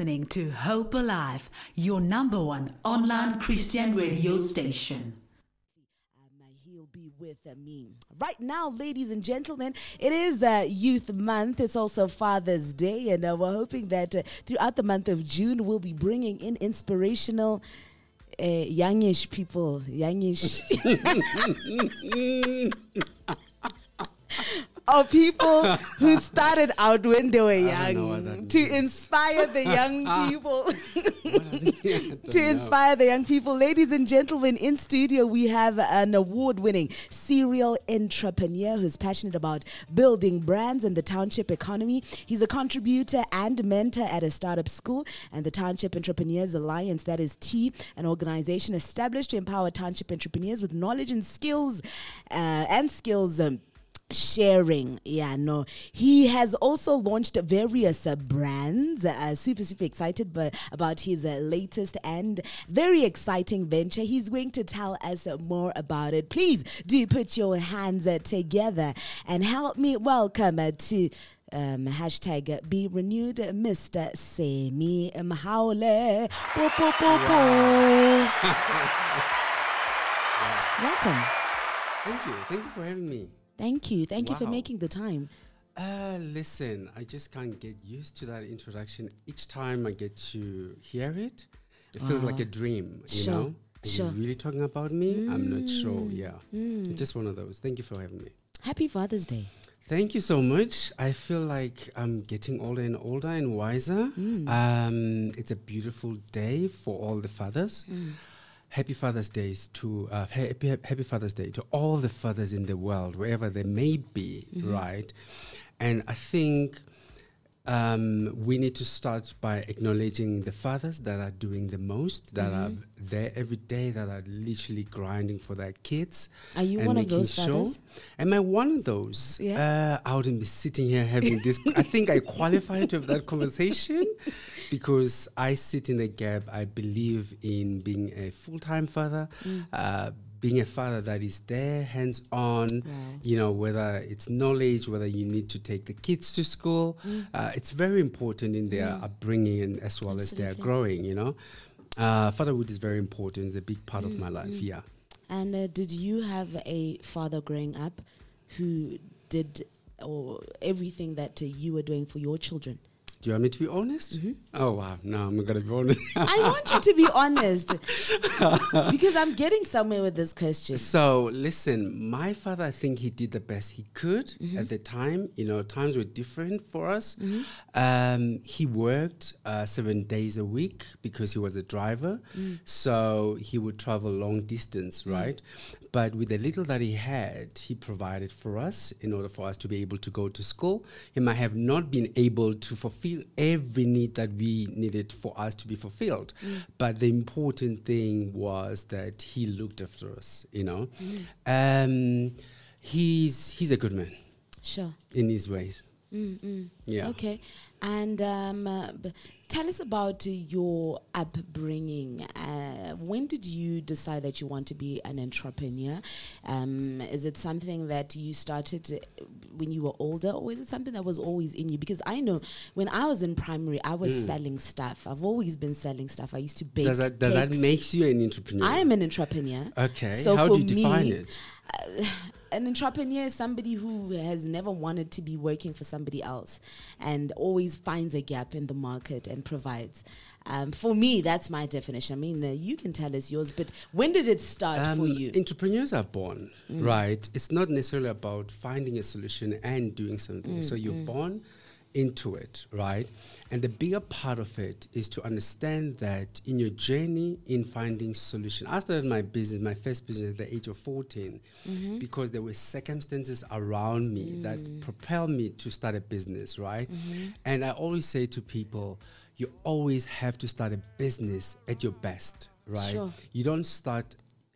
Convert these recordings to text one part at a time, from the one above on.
listening to Hope Alive, your number one online Christian radio station. He'll be with me. Right now, ladies and gentlemen, it is uh, Youth Month. It's also Father's Day, and uh, we're hoping that uh, throughout the month of June, we'll be bringing in inspirational. Uh, youngish people, youngish, of people who started out when they were I know what young that to inspire the young people. To inspire the young people. Ladies and gentlemen, in studio we have an award winning serial entrepreneur who's passionate about building brands and the township economy. He's a contributor and mentor at a startup school and the Township Entrepreneurs Alliance, that is T, an organization established to empower township entrepreneurs with knowledge and skills uh, and skills. Um, sharing yeah no he has also launched various uh, brands uh, super super excited but about his uh, latest and very exciting venture he's going to tell us uh, more about it please do put your hands uh, together and help me welcome uh, to um, hashtag be renewed Mr. Semi po. Welcome. Thank you. Thank you for having me. Thank you. Thank you for making the time. Uh, listen, I just can't get used to that introduction. Each time I get to hear it, it feels like a ah. dream, you Sure, know? Are sure. you really talking about me? I'm not sure. Mm. Yeah. It's Just one of those. Thank you for having me. Happy Father's Day. Thank you so much. I feel like I'm getting older and older and wiser. Mm. Um, it's a beautiful day for all the fathers. Happy Father's Day to uh, happy, happy Father's Day to all the fathers in the world, wherever they may be, right? And I think um, we need to start by acknowledging the fathers that are doing the most, that are there every day, that are literally grinding for their kids. Are you and one of those sure- fathers? Am I one of those? Yeah. Uh, I wouldn't be sitting here having this. I think I qualify to have that conversation because I sit in the gap. I believe in being a full time father, Mm. uh, being a father that is there, hands on, you know, whether it's knowledge, whether you need to take the kids to school. Mm. Uh, it's very important in their upbringing and as well as their growing, you know. Uh, fatherhood is very important. It's a big part of my Mm, life, yeah. And uh, did you have a father growing up who did or everything that uh, you were doing for your children? Do you want me to be honest? Mm-hmm. Oh wow, no, I'm not gonna be honest. I want you to be honest because I'm getting somewhere with this question. so listen, my father, I think he did the best he could Mm-hmm. at the time. You know, times were different for us. Um, he worked uh, seven days a week because he was a driver, Mm. so he would travel long distance, right? But with the little that he had, he provided for us in order for us to be able to go to school. He might have not been able to fulfill every need that we needed for us to be fulfilled, mm. but the important thing was that he looked after us. You know, mm. um, he's he's a good man Sure. in his ways. Mm-mm. Yeah. Okay. And um, uh, b- tell us about uh, your upbringing. Uh, when did you decide that you want to be an entrepreneur? Um, is it something that you started uh, when you were older, or is it something that was always in you? Because I know when I was in primary, I was selling stuff. I've always been selling stuff. I used to bake. Mm. Does that does that make you an entrepreneur? I am an entrepreneur. okay. So How for do you define me, it? an entrepreneur is somebody who has never wanted to be working for somebody else and always finds a gap in the market and provides. Um, for me, that's my definition. I mean, uh, you can tell us yours, but when did it start for Um, you? Entrepreneurs are born, Mm. right? It's not necessarily about finding a solution and doing something. So Mm, you're born into it, right? And the bigger part of it is to understand that in your journey in finding solution. I started my business, my first business at the age of 14 Mm-hmm. because there were circumstances around me Mm. that propelled me to start a business, right? Mm-hmm. And I always say to people, you always have to start a business at your best, right? Sure. You don't start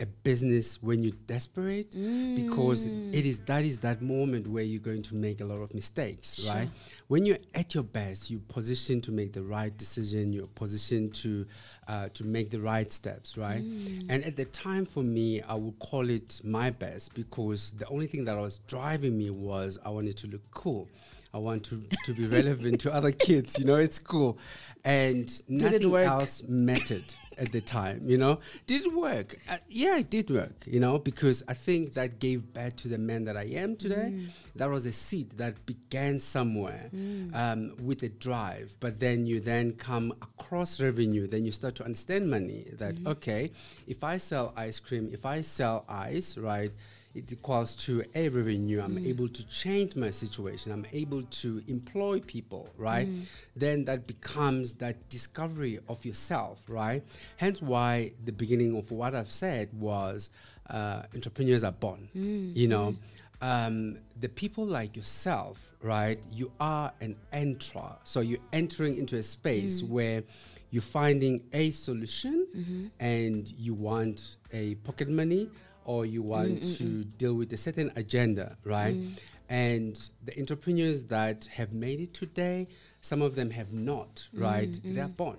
a business when you're desperate because Mm. it is that is that moment where you're going to make a lot of mistakes, right? When you're at your best, you're positioned to make the right decision. You're positioned to uh, to make the right steps, right? Mm. And at the time, for me, I would call it my best because the only thing that was driving me was I wanted to look cool. I want to, to be relevant to other kids. You know, it's cool. And nothing else mattered at the time, you know. Did it work? Uh, yeah, it did work, you know, because I think that gave birth to the man that I am today. Mm. That was a seed that began somewhere um, with a drive, but then you then come across revenue, then you start to understand money that, Mm-hmm. okay, if I sell ice cream, if I sell ice, right, it equals to a revenue. I'm Mm. able to change my situation. I'm able to employ people, right? Mm. Then that becomes that discovery of yourself, right? Hence why the beginning of what I've said was uh, entrepreneurs are born. Mm. You know, um, the people like yourself, right? You are an enterer. So you're entering into a space Mm. where you're finding a solution Mm-hmm. and you want a pocket money or you want mm, mm, to mm. deal with a certain agenda, right? Mm. And the entrepreneurs that have made it today, some of them have not, right? Mm, They're born.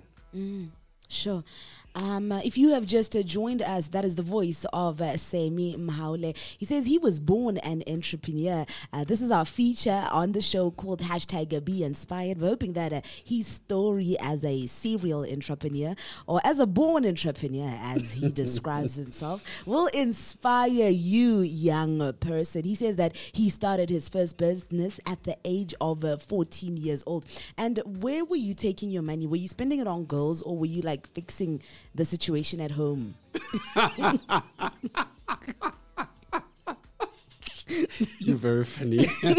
Sure. Um, if you have just uh, joined us, that is the voice of uh, Sammy Mhaule. He says he was born an entrepreneur. Uh, this is our feature on the show called hashtag Be Inspired. We're hoping that uh, his story as a serial entrepreneur or as a born entrepreneur, as he describes himself, will inspire you, young person. He says that he started his first business at the age of uh, 14 years old. And where were you taking your money? Were you spending it on girls or were you like fixing the situation at home? You're very funny.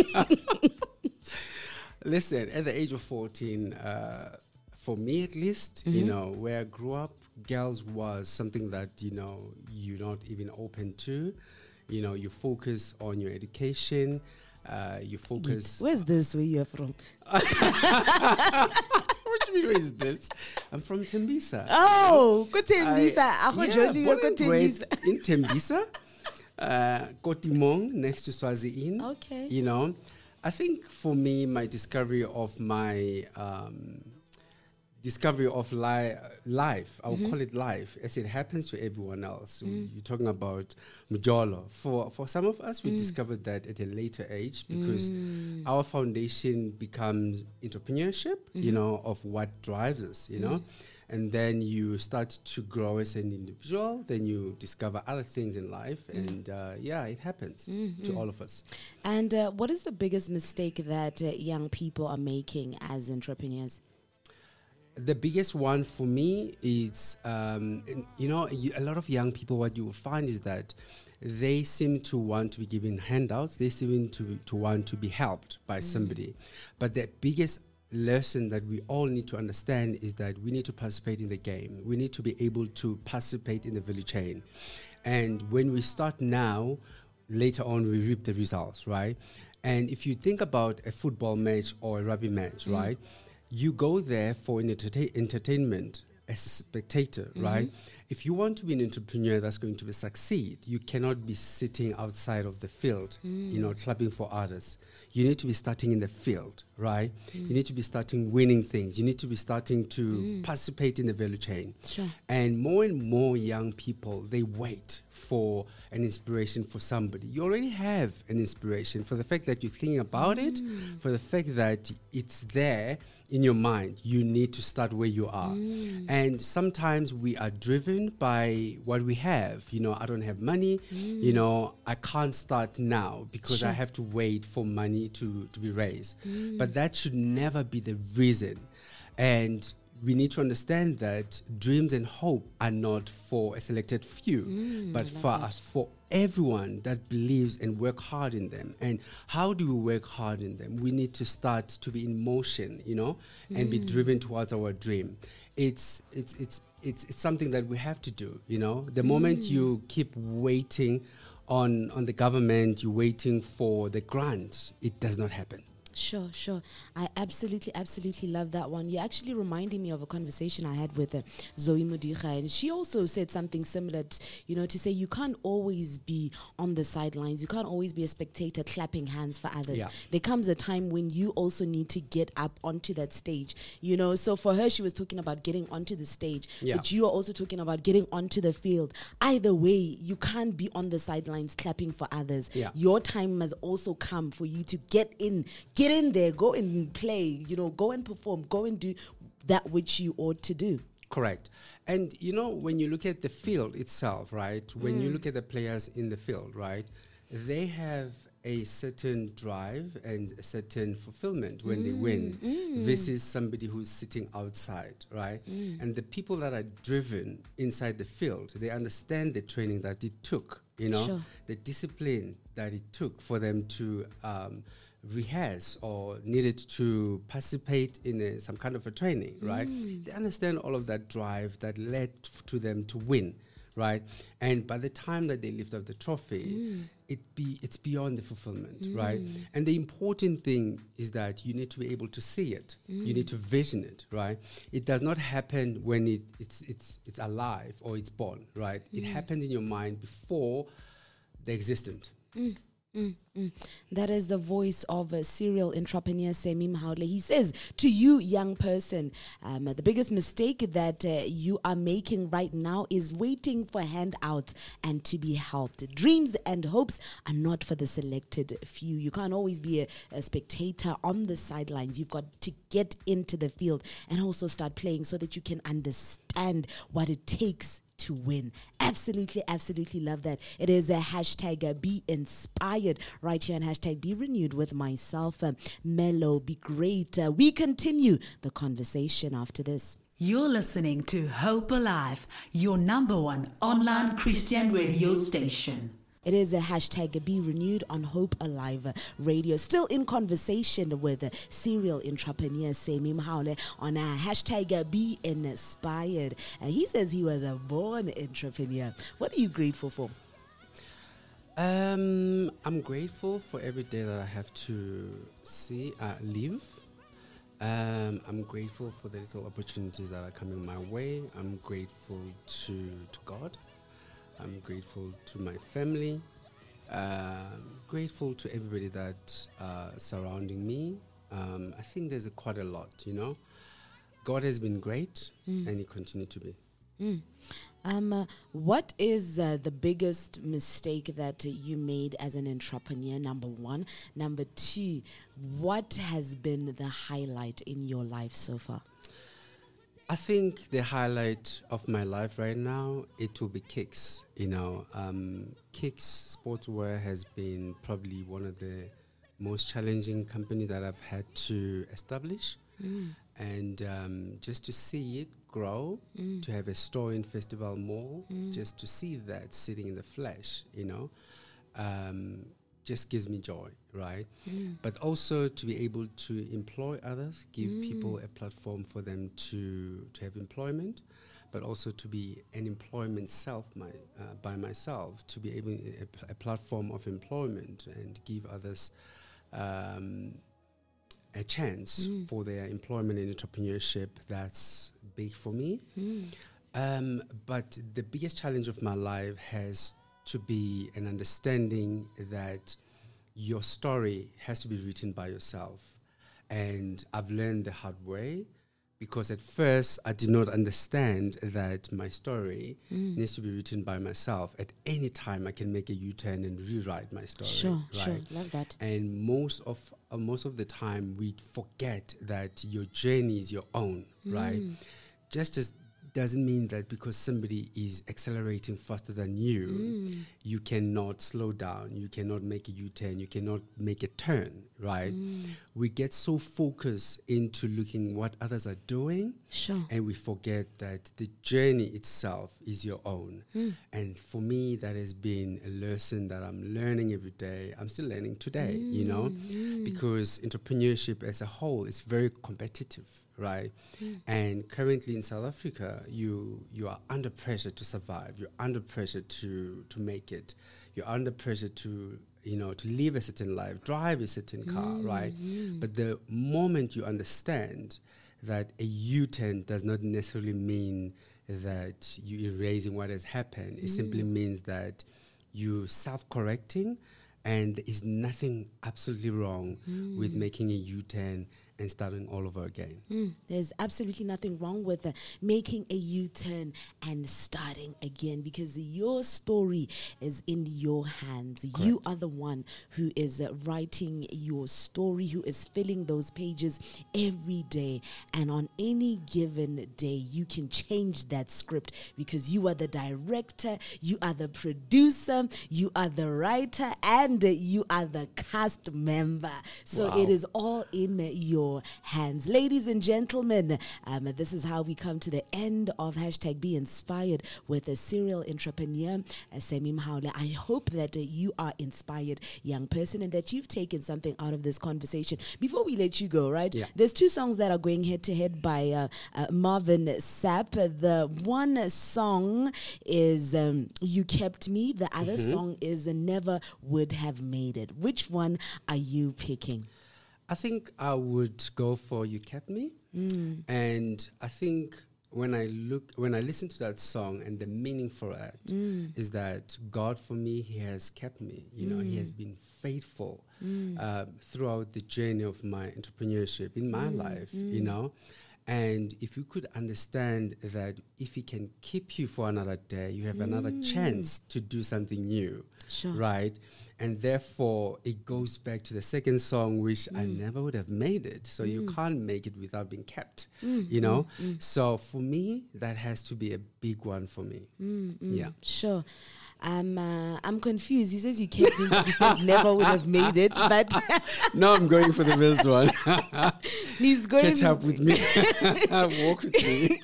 Listen, at the age of 14, uh, for me at least, you know, where I grew up, girls was something that, you know, you're not even open to. You know, you focus on your education, uh, you focus. Where's this where you're from? what do you mean, where is this? I'm from Tembisa. Oh, good I- yeah, born and good in Tembisa, uh, Kotimong, next to Swaziland. Okay. You know, I think for me, my discovery of my um, discovery of li- life, I will mm-hmm. call it life, as it happens to everyone else. Mm. You're talking about Mjolo. For for some of us, we mm. discovered that at a later age because mm. our foundation becomes entrepreneurship. You mm-hmm. know, of what drives us. You know. And then you start to grow as an individual. Then you discover other things in life, and uh, yeah, it happens to mm-hmm. all of us. And uh, what is the biggest mistake that uh, young people are making as entrepreneurs? The biggest one for me is, um, you know, a lot of young people, what you will find is that they seem to want to be given handouts, they seem to, to want to be helped by somebody. But the biggest lesson that we all need to understand is that we need to participate in the game. We need to be able to participate in the value chain. And when we start now, later on we reap the results, right? And if you think about a football match or a rugby match, right? You go there for an entertain- entertainment as a spectator, mm-hmm. right? If you want to be an entrepreneur that's going to be succeed, you cannot be sitting outside of the field, mm. you know, clapping for others. You need to be starting in the field, right? Mm. You need to be starting winning things. You need to be starting to mm. participate in the value chain. Sure. And more and more young people, they wait for an inspiration for somebody. You already have an inspiration for the fact that you're thinking about it, for the fact that it's there in your mind. You need to start where you are. Mm. And sometimes we are driven by what we have. You know, I don't have money. Mm. You know, I can't start now because I have to wait for money to, to be raised. Mm. But that should never be the reason. And we need to understand that dreams and hope are not for a selected few, but for us, for everyone that believes and work hard in them. And how do we work hard in them? We need to start to be in motion, you know, and be driven towards our dream. It's it's it's it's it's something that we have to do, you know. The moment you keep waiting on on the government, you're waiting for the grant, it does not happen. Sure, sure. I absolutely, absolutely love that one. You're actually reminding me of a conversation I had with uh, Zoe Mudicha, and she also said something similar, t- you know, to say you can't always be on the sidelines. You can't always be a spectator clapping hands for others. Yeah. There comes a time when you also need to get up onto that stage, you know. So for her, she was talking about getting onto the stage, Yeah. but you are also talking about getting onto the field. Either way, you can't be on the sidelines clapping for others. Yeah. Your time has also come for you to get in, get get in there, go and play, you know, go and perform, go and do that which you ought to do. Correct. And you know, when you look at the field itself, right? When you mm. look at the players in the field, right? They have a certain drive and a certain fulfillment when they win. Mm, mm. This is somebody who's sitting outside, right? And the people that are driven inside the field, they understand the training that it took, you know, Sure. the discipline that it took for them to um, rehearse or needed to participate in a, some kind of a training, right? Mm. They understand all of that drive that led to them to win, right? And by the time that they lift up the trophy, mm. it be it's beyond the fulfillment, right? Mm. And the important thing is that you need to be able to see it. You need to vision it, right? It does not happen when it, it's it's it's alive or it's born, right? It happens in your mind before the existent. That is the voice of a serial entrepreneur, Sammy Mahaule. He says to you, young person, um, the biggest mistake that uh, you are making right now is waiting for handouts and to be helped. Dreams and hopes are not for the selected few. You can't always be a, a spectator on the sidelines. You've got to get into the field and also start playing so that you can understand what it takes to win. Absolutely, absolutely love that. It is a hashtag uh, be inspired right here on hashtag be renewed with myself. Uh, Mellow, be great. Uh, we continue the conversation after this. You're listening to Hope Alive, your number one online Christian radio station. It is a hashtag be renewed on Hope Alive Radio. Still in conversation with uh, serial entrepreneur Sammy Mahaule on a hashtag uh, be inspired. And he says he was a born entrepreneur. What are you grateful for? Um, I'm grateful for every day that I have to see, uh, live. Um, I'm grateful for the little opportunities that are coming my way. I'm grateful to, to God. I'm grateful to my family. Um, grateful to everybody that uh, surrounding me. Um, I think there's a quite a lot, you know. God has been great, and He continues to be. Um, uh, what is uh, the biggest mistake that uh, you made as an entrepreneur? Number one. Number two, what has been the highlight in your life so far? I think the highlight of my life right now it will be Kicks. You know, um, Kicks Sportswear has been probably one of the most challenging company that I've had to establish, and um, just to see it grow, to have a store in Festival Mall, just to see that sitting in the flesh, you know, um, just gives me joy, right? But also to be able to employ others, give people a platform for them to to have employment, but also to be an employment self my, uh, by myself, to be able a, pl- a platform of employment and give others. Um, a chance for their employment and entrepreneurship. That's big for me. Um, but the biggest challenge of my life has to be an understanding that your story has to be written by yourself. And I've learned the hard way because at first I did not understand that my story needs to be written by myself. At any time, I can make a U turn and rewrite my story. Sure, sure. right? Love that. And most of uh, most of the time, we forget that your journey is your own, right? Just as doesn't mean that because somebody is accelerating faster than you, mm. you cannot slow down, you cannot make a U-turn, you cannot make a turn, right? Mm. We get so focused into looking what others are doing Sure. and we forget that the journey itself is your own. Hmm. And for me, that has been a lesson that I'm learning every day. I'm still learning today, you know, mm, because entrepreneurship as a whole is very competitive, right? Mm. And currently in South Africa, you you are under pressure to survive. You're under pressure to to make it. You're under pressure to you know to live a certain life, drive a certain car, mm-hmm. right? But the moment you understand that a U-turn does not necessarily mean that you're erasing what has happened. It simply mm. means that you self-correcting and there is nothing absolutely wrong with mm. making a U-turn and starting all over again. Mm, there's absolutely nothing wrong with uh, making a U turn and starting again because your story is in your hands. You are the one who is uh, writing your story, who is filling those pages every day. And on any given day, you can change that script because you are the director, you are the producer, you are the writer, and you are the cast member. So Wow. it is all in your hands. Ladies and gentlemen, um, this is how we come to the end of hashtag be inspired with a serial entrepreneur, uh, Sammy Mhaule. I hope that uh, you are inspired, young person, and that you've taken something out of this conversation. Before we let you go, right? Yeah. There's two songs that are going head to head by uh, uh, Marvin Sapp. The one song is um, You Kept Me, the other Mm-hmm. song is Never Would Have Made It. Which one are you picking? I think I would go for "You Kept Me," mm. and I think when I look, when I listen to that song, and the meaning for that mm. is that God, for me, He has kept me. You know, He has mm. been faithful uh, throughout the journey of my entrepreneurship in my life. You know. And if you could understand that if he can keep you for another day, you have another mm. chance to do something new Sure. right? And therefore, it goes back to the second song, which I mm. never would have made it. So you mm. can't make it without being kept, you know? So for me, that has to be a big one for me. Yeah. Sure. I'm uh, I'm confused. He says you kept him. He says never would have made it, but no, I'm going for the best one. he's going. To. Catch up with me. Walk with me.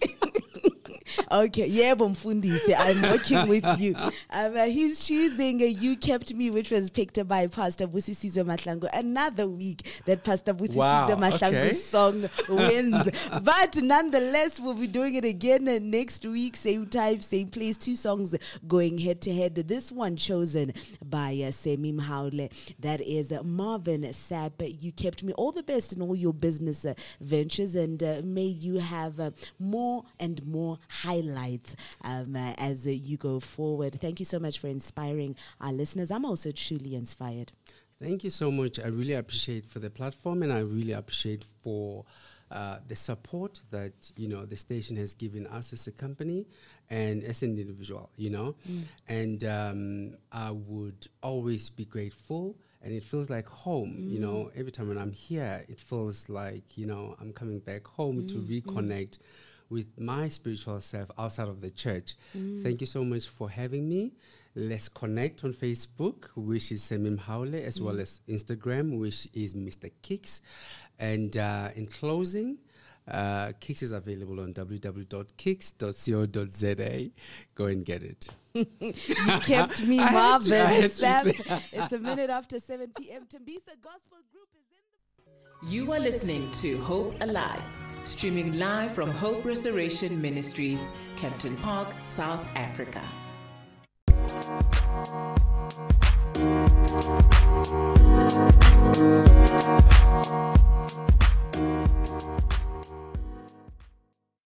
Okay, yeah, Mfundisi, I'm working with you. Um, uh, he's choosing uh, "You Kept Me," which was picked by Pastor Busisizwe Matlango. Another week that Pastor Busisizwe Wow, Matlango's okay. song wins, but nonetheless, we'll be doing it again uh, next week, same time, same place. Two songs going head to head. This one chosen by uh, Sammy Mhaule. That is uh, Marvin Sapp. You kept me. All the best in all your business uh, ventures, and uh, may you have uh, more and more highlights um, uh, as uh, you go forward. Thank you so much for inspiring our listeners. I'm also truly inspired. Thank you so much. I really appreciate for the platform, and I really appreciate for uh, the support that you know the station has given us as a company and as an individual. You know, and um, I would always be grateful. And it feels like home, you know. Every time when I'm here, it feels like you know I'm coming back home to reconnect with my spiritual self outside of the church. Thank you so much for having me. Let's connect on Facebook, which is Semim Haule, as well as Instagram, which is Mr. Kicks. And uh, in closing, uh, Kicks is available on www.kicks.co.za. Go and get it. You kept me, I Marvin. I had to Sapp. say- It's a minute after 7 p.m. Tembisa Gospel Group is in the. You are listening to Hope Alive, streaming live from Hope Restoration Ministries, Kempton Park, South Africa.